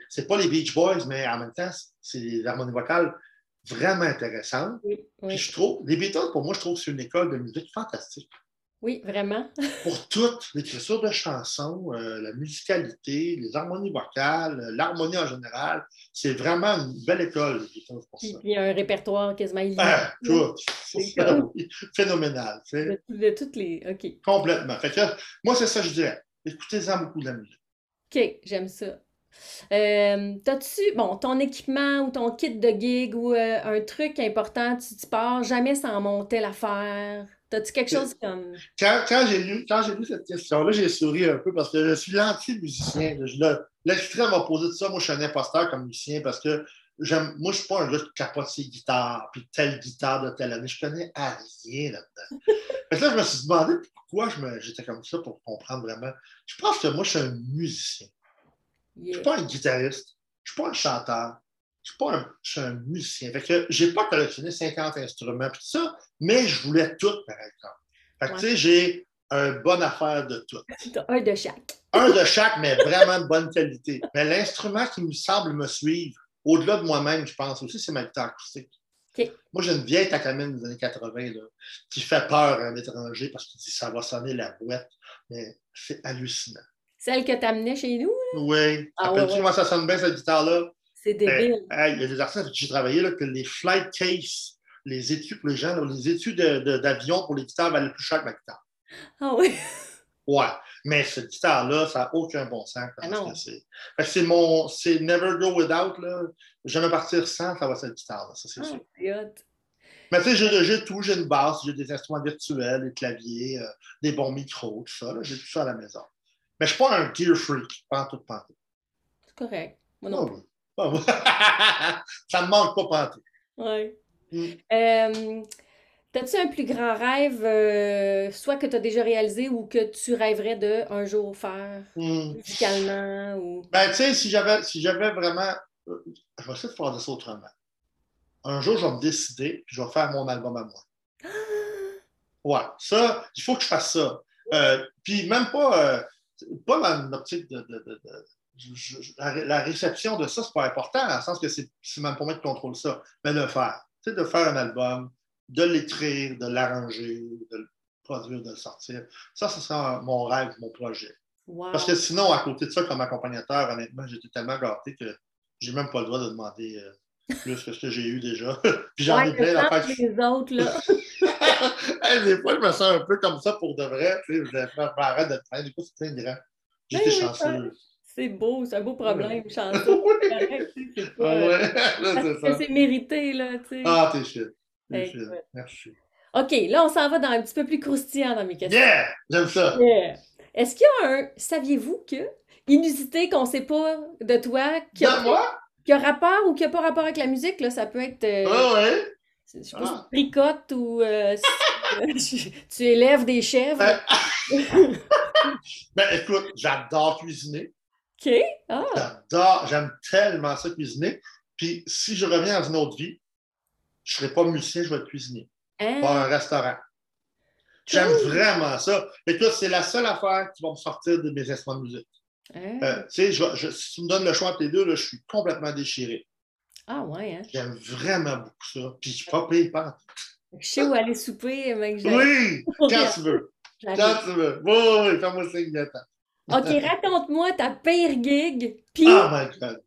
c'est pas les Beach Boys, mais en même temps, c'est des harmonies vocales vraiment intéressantes. Puis je trouve, les Beatles, pour moi, je trouve que c'est une école de musique fantastique. Oui, vraiment. pour toute l'écriture de chansons, euh, la musicalité, les harmonies vocales, euh, l'harmonie en général, c'est vraiment une belle école. Pour ça. Il y a un répertoire quasiment illimité. Ah, tout. Phénoménal. De, toutes les. OK. Complètement. Fait que, moi, c'est ça que je dirais. Écoutez-en beaucoup de la musique. OK, j'aime ça. Euh, T'as-tu, bon, ton équipement ou ton kit de gig ou euh, un truc important, tu, tu pars jamais sans monter l'affaire? T'as-tu quelque chose comme. Quand, quand j'ai lu, lu, cette question-là, j'ai souri un peu parce que je suis l'anti-musicien. L'extrême opposé de ça, moi, je suis un imposteur comme musicien parce que moi, je ne suis pas un gars qui capote ses guitares, puis telle guitare de telle année. Je connais à rien là-dedans. là, je me suis demandé pourquoi j'étais comme ça pour comprendre vraiment. Je pense que moi, je suis un musicien. Je ne suis pas un guitariste. Je ne suis pas un chanteur je suis pas un, je suis un musicien. Que j'ai pas collectionné 50 instruments puis ça, mais je voulais tout, par exemple. Fait que tu sais, j'ai un bonne affaire de tout. Un de chaque. Un de chaque, mais vraiment de bonne qualité. Mais l'instrument qui me semble me suivre, au-delà de moi-même, je pense aussi, c'est ma guitare acoustique. Moi, j'ai une vieille Takamine des années 80 là, qui fait peur à un étranger parce qu'il dit ça va sonner la boîte. Mais c'est hallucinant. Celle que tu amenais chez nous? Là? Oui. Ah, ouais, comment ça sonne bien cette guitare-là? C'est ben, débile. il y a des artistes que j'ai travaillé là, que les flight cases, les études pour les gens, les études d'avion pour les guitares valent plus cher que ma guitare. Ah oui? Ouais, mais cette guitare-là, ça n'a aucun bon sens. Ah c'est mon. C'est never go without. Là. Jamais partir sans, ça va cette guitare-là. Ça, c'est ah, sûr. Mais tu sais, j'ai tout. J'ai une basse, j'ai des instruments virtuels, des claviers, euh, des bons micros, tout ça. J'ai tout ça à la maison. Mais je ne suis pas un gear freak, pas tout, pas tout. C'est correct. Moi non plus. ça ne manque pas pantoute. Oui. Mm. Euh, T'as-tu un plus grand rêve, euh, soit que tu as déjà réalisé ou que tu rêverais de un jour faire Hmm. musicalement ou? Ben, tu sais, si j'avais si j'avais vraiment. euh, Je vais essayer de faire ça autrement. Un jour, je vais me décider, puis je vais faire mon album à moi. Ouais, ça, il faut que je fasse ça. Euh, puis même pas, euh, pas dans l'optique de. de- de- de- je- la, la réception de ça, c'est pas important, dans le sens que c'est même pas moi qui contrôle ça, mais le faire. Tu sais, de faire un album, de l'écrire, de l'arranger, de le produire, de le sortir. Ça, ce sera mon rêve, mon projet. Wow. Parce que sinon, à côté de ça, comme accompagnateur, honnêtement, j'étais tellement gâté que j'ai même pas le droit de demander euh, plus que ce que j'ai eu déjà. Puis j'en ai plein le d'affaires. que les autres, là. Hey, des fois, je me sens un peu comme ça pour de vrai. Tu sais, je m'arrête de te faire. Des fois, c'est grand. J'étais Oui, oui, chanceux. C'est beau, c'est un beau problème, chanceux. Oui. C'est c'est Ah ouais, là, mérité, là, tu sais. Ah, t'es shit. T'es. Merci. OK, là, on s'en va dans un petit peu plus croustillant dans mes questions. Yeah! J'aime ça. Yeah. Est-ce qu'il y a un, saviez-vous que, inusité qu'on sait pas de toi, qui a, moi? qui a rapport ou qui a pas rapport avec la musique, là, ça peut être, euh, Ah ouais. je sais pas si Ah. tu tricotes ou euh, si, euh, tu élèves des chèvres. Euh, Ben écoute, j'adore cuisiner. OK. Ah, J'adore, j'aime tellement ça cuisiner. Puis si je reviens dans une autre vie, je ne serai pas musicien, je vais être cuisinier. hein? Pas un restaurant. J'aime Cool. vraiment ça. Écoute, c'est la seule affaire qui va me sortir de mes instruments de musique. Hein? Euh, tu sais, si tu me donnes le choix entre les deux, là, je suis complètement déchiré. Ah ouais, hein? J'aime vraiment beaucoup ça. Puis je suis pas payé pas. Je sais où aller souper, mec. Oui, quand tu veux. Quand tu veux. Oui, oui, oui, fais-moi signe de temps. OK, raconte-moi ta pire gig, puis Oh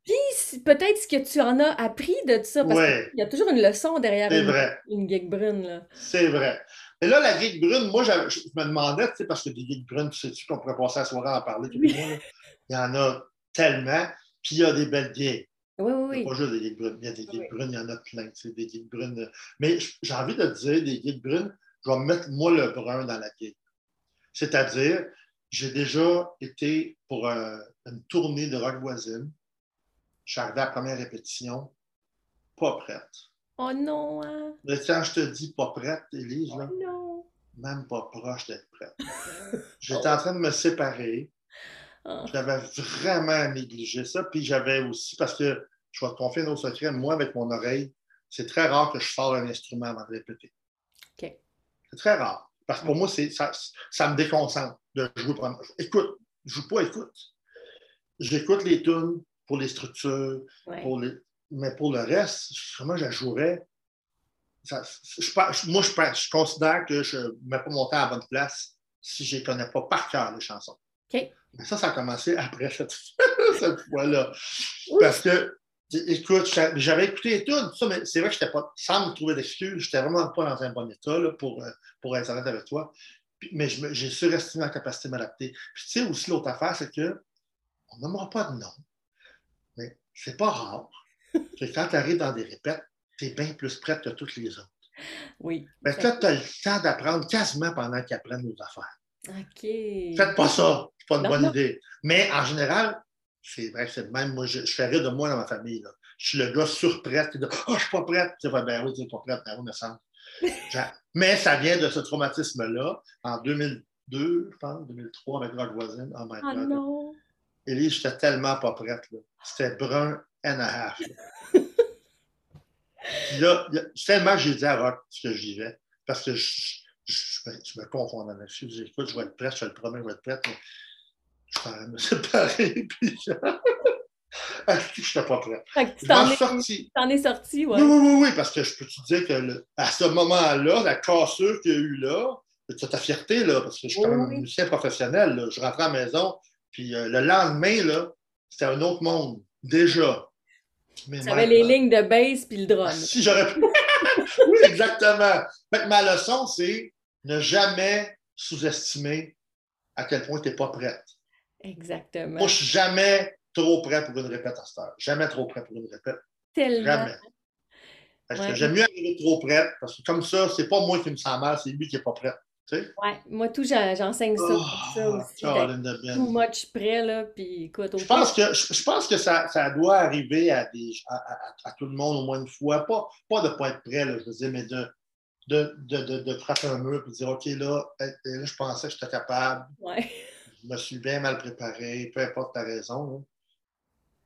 puis peut-être ce que tu en as appris de ça, parce Ouais. qu'il y a toujours une leçon derrière une, vrai. une gig brune. C'est vrai. Et là, la geek brune, moi, je me demandais, tu sais, parce que des geeks brunes, tu sais-tu qu'on pourrait passer la soirée à en parler, et moi, là? Il y en a tellement. Puis il y a des belles gigs. Oui, oui, oui. pas juste des geeks brunes. Il y a des Oui. brunes, il y en a plein. tu sais, Des geeks brunes. Mais j'ai envie de te dire, des geeks brunes, je vais mettre moi le brun dans la geek. C'est-à-dire, j'ai déjà été pour un- une tournée de rock voisine. Je suis arrivé à la première répétition, pas prête. Oh non, hein? Mais quand je te dis pas prête, Élise, Oh là, non. même pas proche d'être prête. J'étais en train de me séparer. Ah. J'avais vraiment négligé ça. Puis j'avais aussi, parce que je vais te confier un autre secret, moi, avec mon oreille, c'est très rare que je sors un instrument avant de répéter. OK. C'est très rare. Parce que pour moi, ça, ça me déconcentre de jouer. Pour... Écoute, je joue pas, écoute. J'écoute les tunes pour les structures, Ouais. pour les... mais pour le reste, vraiment, je jouerais. Ça- je moi, je, pense- je considère que je ne mets pas mon temps à la bonne place si je ne connais pas par cœur les chansons. Mais ça, ça a commencé après cette, cette fois-là. Parce que, écoute, j'a- j'avais écouté les tunes, tout ça, mais c'est vrai que je n'étais pas, sans me trouver d'excuses, je n'étais vraiment pas dans un bon état là, pour, euh, pour être honnête avec toi. Puis- mais j'ai surestimé ma capacité de m'adapter. Puis tu sais aussi, l'autre affaire, c'est que on nommera pas de nom, mais c'est pas rare que quand tu arrives dans des répètes, tu es bien plus prête que toutes les autres. Oui. Mais là, tu as le temps d'apprendre quasiment pendant qu'ils apprennent nos affaires. OK. Faites pas ça, c'est pas une Non, bonne non. idée. Mais en général, c'est vrai, c'est même. Moi, je, je fais rire de moi dans ma famille. là. Je suis le gars surprête qui dit Oh, je suis pas prête. Tu sais, ben oui, tu n'es pas prête, ben oui, me semble. J'a- Mais ça vient de ce traumatisme-là, en 2002, je pense, 2003, avec Rock Voisine. Oh my Oh God. Élise, j'étais tellement pas prête. là. C'était brun and a half. là. Puis là, tellement j'ai dit à Rock ce que j'y vais, parce que je, je, je me- je suite. Je dis, écoute, je vais être prête, je te le promets, je vais être prête. mais je suis en train de me séparer. Puis je n'étais pas prête. Fait que tu t'en es, sorti. t'en es sorti, ouais. Oui, oui, oui, oui, parce que je peux te dire que le- à ce moment-là, la cassure qu'il y a eu là, tu ta fierté, là, parce que je suis quand même oui. un musicien professionnel. là. Je rentrais à la maison, puis euh, le lendemain, là, c'était un autre monde, déjà. Mais Tu avais les là, lignes de bass puis le drum. Si j'aurais pu. oui, exactement. Fait que ma leçon, c'est ne jamais sous-estimer à quel point tu n'es pas prête. Exactement. Moi, je suis jamais trop prêt pour une répète à cette heure. Jamais trop prêt pour une répète. Tellement. Jamais. Ouais. j'aime mieux arriver trop prête, parce que comme ça, c'est pas moi qui me sens mal, c'est lui qui n'est pas prêt. Tu sais? Ouais, moi, tout, j'en- j'enseigne ça Oh, ça aussi. Ben. Too much près, là, puis écoute, au Je pense que, je, je pense que ça, ça doit arriver à, des, à, à- à tout le monde au moins une fois. Pas, pas de ne pas être prêt, là, je veux dire, mais de de, de, de, frapper un mur et de dire OK, là, là, je pensais que j'étais capable. Ouais. Je me suis bien mal préparé, peu importe ta raison.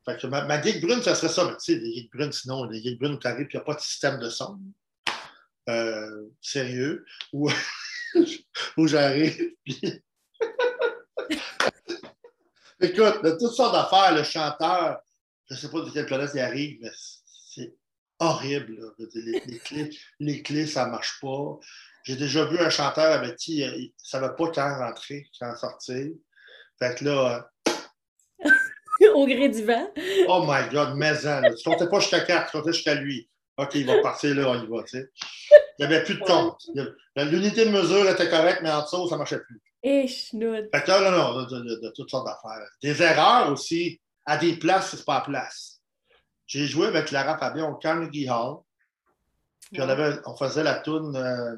Hein. Que ma, ma brune, ça serait ça. Mais tu sais, des gigs brunes, sinon, des gigs brunes où tu arrives il n'y a pas de système de son. Euh, sérieux. Où, où j'arrive. Écoute, de toutes sortes d'affaires, le chanteur, je ne sais pas de quelle planète il arrive, mais c'est horrible. Les, clés, les clés, ça ne marche pas. J'ai déjà vu un chanteur avec qui euh, il ne savait pas quand rentrer, quand sortir. Fait que là. Euh, Au gré du vent. Oh my God, mais Tu ne comptais pas jusqu'à 4, tu comptais jusqu'à lui. OK, il va partir là, on y va. Tu sais. Il n'y avait plus de compte. L'unité de mesure était correcte, mais en dessous, ça ne marchait plus. Et chenoute. Fait que là, non, de, toutes sortes d'affaires. Des erreurs aussi, à des places, c'est pas à place. J'ai joué avec Lara Fabian au Carnegie Hall. Puis on, avait, on faisait la toune euh,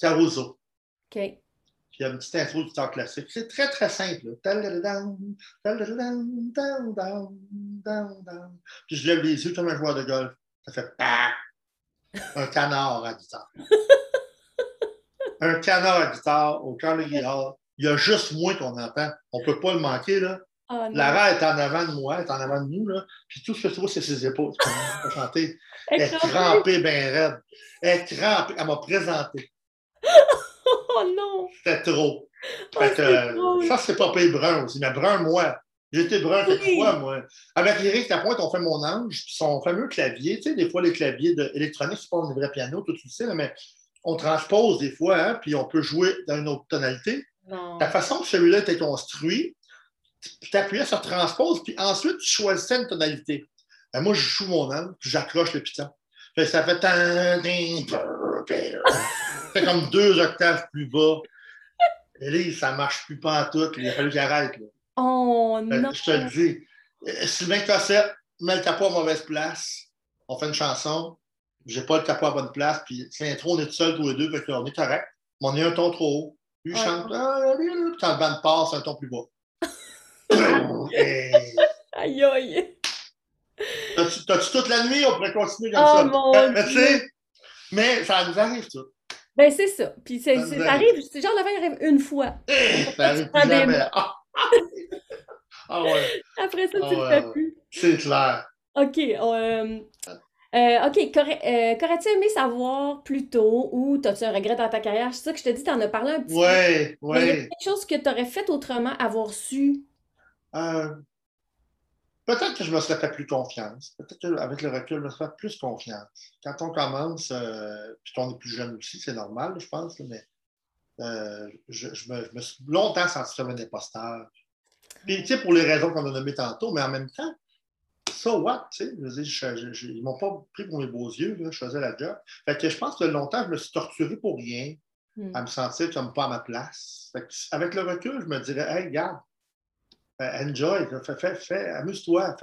Caruso. OK. Puis il y a une petite intro du temps classique. C'est très, très simple. Puis je lève les yeux comme un joueur de golf. Ça fait un canard à guitare. un canard à guitare au Carnegie Hall. Il y a juste moi qu'on entend. On ne peut pas le manquer. Là. Oh, Lara est en avant de moi, est en avant de nous. Là. Puis tout ce que je trouve, c'est ses épaules. Elle chanter. Elle est crampée, bien raide. Elle est crampée. Elle m'a présenté. Oh non! C'était trop. Oh, ça, c'est pas payé brun aussi. Mais brun, moi. J'étais brun quelques fois, moi. Avec Eric Lapointe, on fait mon ange, puis son fameux clavier. Tu sais, des fois, les claviers électroniques, c'est pas un vrai piano, tout sais, mais on transpose des fois, hein, puis on peut jouer dans une autre tonalité. La façon que celui-là était construit, tu appuyais sur transpose, puis ensuite, tu choisissais une tonalité. Ben, moi, je joue mon ange, puis j'accroche le piton. ça fait C'est comme deux octaves plus bas. Et là, ça marche plus pas en tout. Il a fallu qu'il arrête. Là. Oh non! Je te le dis. Euh, Sylvain Cossette, mets le capot à mauvaise place. On fait une chanson. J'ai pas le capot à bonne place. Puis l'intro, on est tout seul tous les deux. Fait on est correct. Mais on est un ton trop haut. Lui, il chante. Ah, quand le band passe, c'est un ton plus bas. Aïe aïe! T'as-tu toute la nuit? On pourrait continuer comme oh, ça. Mon mais, Dieu. Mais ça nous arrive, tout. Ben, c'est ça. Puis ça, ça arrive, c'est genre d'affaire arrive une fois. ça arrive plus jamais. Ah ouais. Après ça, ah tu le fais plus. C'est clair. OK. Euh, euh, OK. Euh, qu'aurais-tu aimé savoir plus tôt ou as-tu un regret dans ta carrière? C'est ça que je te dis, tu en as parlé un petit ouais, peu. Ouais, ouais. quelque chose que tu aurais fait autrement, avoir su? Peut-être que je me serais fait plus confiance. Peut-être qu'avec le recul, je me serais fait plus confiance. Quand on commence, puis qu'on est plus jeune aussi, c'est normal, je pense, mais je, me, je, me, suis longtemps senti comme un imposteur. Puis, tu sais, pour les raisons qu'on a nommées tantôt, mais en même temps, so what, tu sais, je, ils ne m'ont pas pris pour mes beaux yeux, là, je faisais la job. Fait que je pense que longtemps, je me suis torturé pour rien, Hmm. à me sentir comme pas à ma place. Fait que, avec le recul, je me dirais, hey, regarde, euh, enjoy, fais, fais, fais amuse-toi,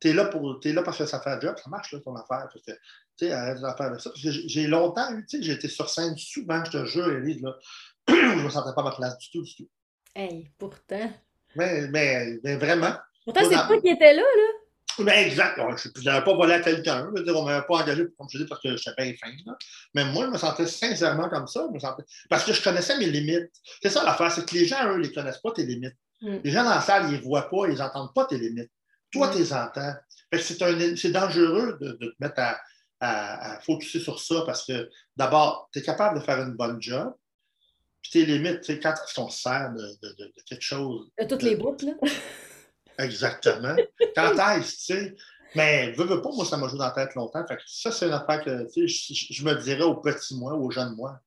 t'es là, pour, es là parce que ça fait un job, ça marche là, ton affaire. Tu sais, arrête de faire avec ça. J'ai longtemps eu, tu sais, j'ai été sur scène souvent, je te jure, Élise, là, je ne me sentais pas à ma place du tout, du tout. Hey, pourtant. Mais, mais, mais vraiment. Pourtant, c'est toi qui étais là, là. Ben exact. Je n'avais pas volé à quelqu'un. On ne m'avait pas engagé, comme je dis, parce que j'étais bien fin. Là. Mais moi, je me sentais sincèrement comme ça. Je me sentais... Parce que je connaissais mes limites. C'est ça l'affaire, c'est que les gens, eux, ne les connaissent pas, tes limites. Mm. Les gens dans la salle, ils ne voient pas, ils n'entendent pas tes limites. Toi, Mm. tu les entends. C'est, dangereux de, de te mettre à, à, à focuser sur ça parce que d'abord, tu es capable de faire une bonne job. Puis tes limites, tu sais, quand qu'on se sert de, de- quelque chose De toutes les boucles, là. Exactement. Quand est-ce, tu sais? Mais veux, veux pas, moi, ça m'a joué dans la tête longtemps. Fait que ça, c'est une affaire que, tu sais, je, me dirais au petit moi, au jeune moi.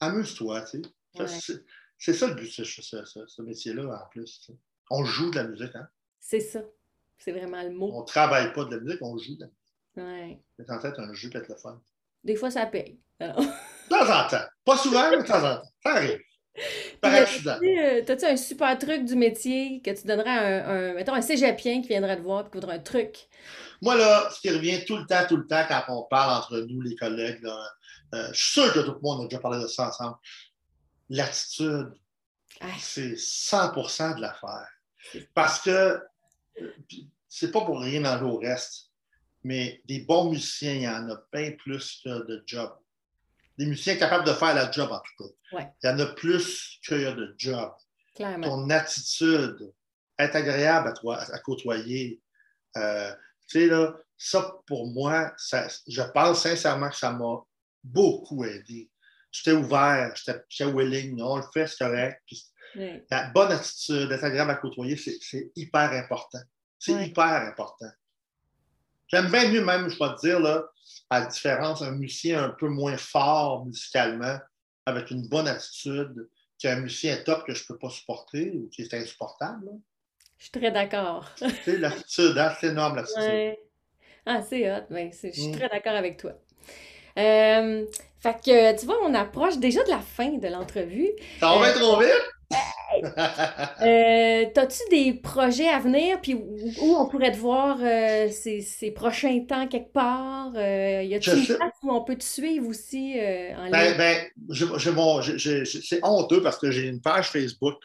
Amuse-toi, tu sais. Ouais. C'est, ça le but de ce, ce- ce- ce métier-là, en plus. On joue de la musique, hein? C'est ça. C'est vraiment le mot. On travaille pas de la musique, on joue de la musique. Ouais. C'est en fait un jeu peut être le fun. Des fois, ça paye. Alors. De temps en temps. Pas souvent, mais de temps en temps. Ça arrive. Par Puis, accident. euh, T'as-tu un super truc du métier que tu donnerais à un, un- mettons, un cégepien qui viendrait te voir et qui voudrait un truc? Moi, là, ce qui revient tout le temps, tout le temps, quand on parle entre nous, les collègues, là, euh, je suis sûr que tout le monde a déjà parlé de ça ensemble. L'attitude, c'est 100% de l'affaire. Parce que, euh, c'est pas pour rien enlever au reste, mais des bons musiciens, il y en a bien plus que de jobs. des musiciens capables de faire la job, en tout cas. Ouais. Il y en a plus qu'il y a de job. Clairement. Ton attitude, être agréable à toi, à côtoyer. Euh, tu sais, là, ça, pour moi, ça, je pense sincèrement que ça m'a beaucoup aidé. J'étais ouvert, j'étais willing, on le fait, c'est correct. La bonne attitude, être agréable à côtoyer, c'est hyper important. C'est hyper important. J'aime bien mieux même, je vais te dire, là, à la différence, un musicien un peu moins fort musicalement, avec une bonne attitude, qu'un musicien top que je ne peux pas supporter ou qui est insupportable. Je suis très d'accord. c'est l'attitude, hein, c'est énorme l'attitude. Ah, c'est hot, ben, je suis mm. très d'accord avec toi. Euh, fait que, tu vois, on approche déjà de la fin de l'entrevue. Ça va euh, trop vite? Euh, T'as-tu des projets à venir, puis où, on pourrait te voir euh, ces, ces, prochains temps quelque part? Euh, y a-t-il une place où on peut te suivre aussi euh, en ben, ligne? Ben, c'est honteux parce que j'ai une page Facebook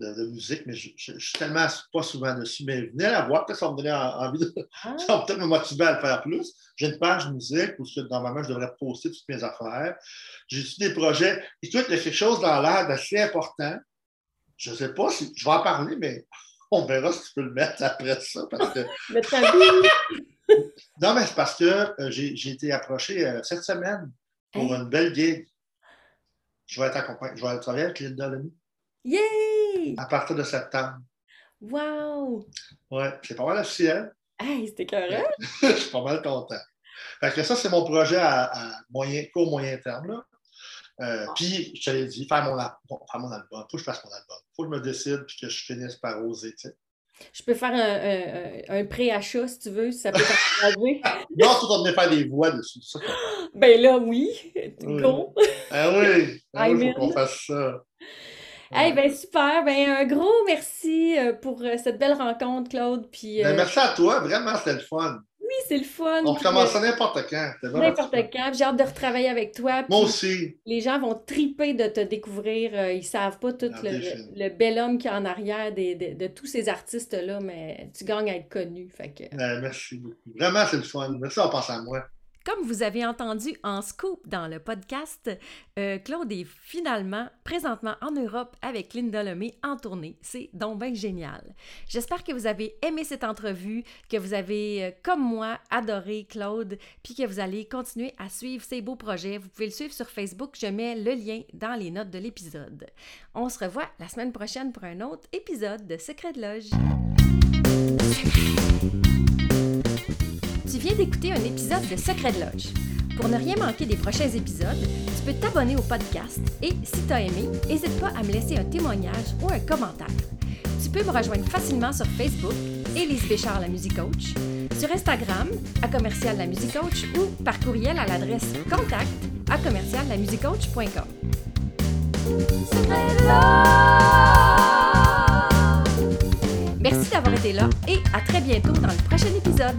de, musique, mais je, ne suis tellement pas souvent dessus. Mais venez la voir, peut-être ça va me donner envie de. Ah. Ça va peut-être me motiver à le faire plus. J'ai une page musique où normalement je devrais poster toutes mes affaires. J'ai des projets. Écoute, il y a quelque chose dans l'air d'assez important. Je ne sais pas si je vais en parler, mais on verra si tu peux le mettre après ça. Parce que... non, mais c'est parce que euh, j'ai été approché euh, cette semaine pour une belle gig. Je vais être accompagné. Je vais travailler avec Linda Lamy. Yay! À partir de septembre. Wow! Ouais, c'est pas mal officiel. Hey, c'était correct! je suis pas mal content. Fait que ça, c'est mon projet à, moyen, court, moyen terme. Là. Euh, ah. Puis, je te l'ai dit, faire mon, faire mon album. Faut que je fasse mon album. Faut que je me décide puis que je finisse par oser. Tu sais. Je peux faire un, un, un pré-achat si tu veux, si ça peut t'encourager. non, tu vas venir faire des voix dessus. Ça, ben là, oui. Go! Ah oui! Ah il faut qu'on fasse ça. Eh ben super, ben un gros merci euh, pour euh, cette belle rencontre, Claude. Puis, ben, merci à toi, vraiment, c'était le fun. Oui, c'est le fun. On recommence n'importe quand. N'importe quand. J'ai hâte de retravailler avec toi. Moi aussi. Les gens vont triper de te découvrir. Euh, ils ne savent pas tout le, bel homme qui est en arrière de, tous ces artistes-là, mais tu gagnes à être connu. Fait que... Ben, merci beaucoup. Vraiment, c'est le fun. Merci d'avoir pensé à moi. Comme vous avez entendu en scoop dans le podcast, euh, Claude est finalement présentement en Europe avec Linda Lemay en tournée. C'est donc bien génial. J'espère que vous avez aimé cette entrevue, que vous avez, euh, comme moi, adoré Claude, puis que vous allez continuer à suivre ses beaux projets. Vous pouvez le suivre sur Facebook. Je mets le lien dans les notes de l'épisode. On se revoit la semaine prochaine pour un autre épisode de Secret de Loge. Tu viens d'écouter un épisode de Secret de Loge. Pour ne rien manquer des prochains épisodes, tu peux t'abonner au podcast et, si tu as aimé, n'hésite pas à me laisser un témoignage ou un commentaire. Tu peux me rejoindre facilement sur Facebook, Élise Béchard, la musique coach, sur Instagram, à commercial la musique coach ou par courriel à l'adresse contact à commercial la Merci d'avoir été là et à très bientôt dans le prochain épisode.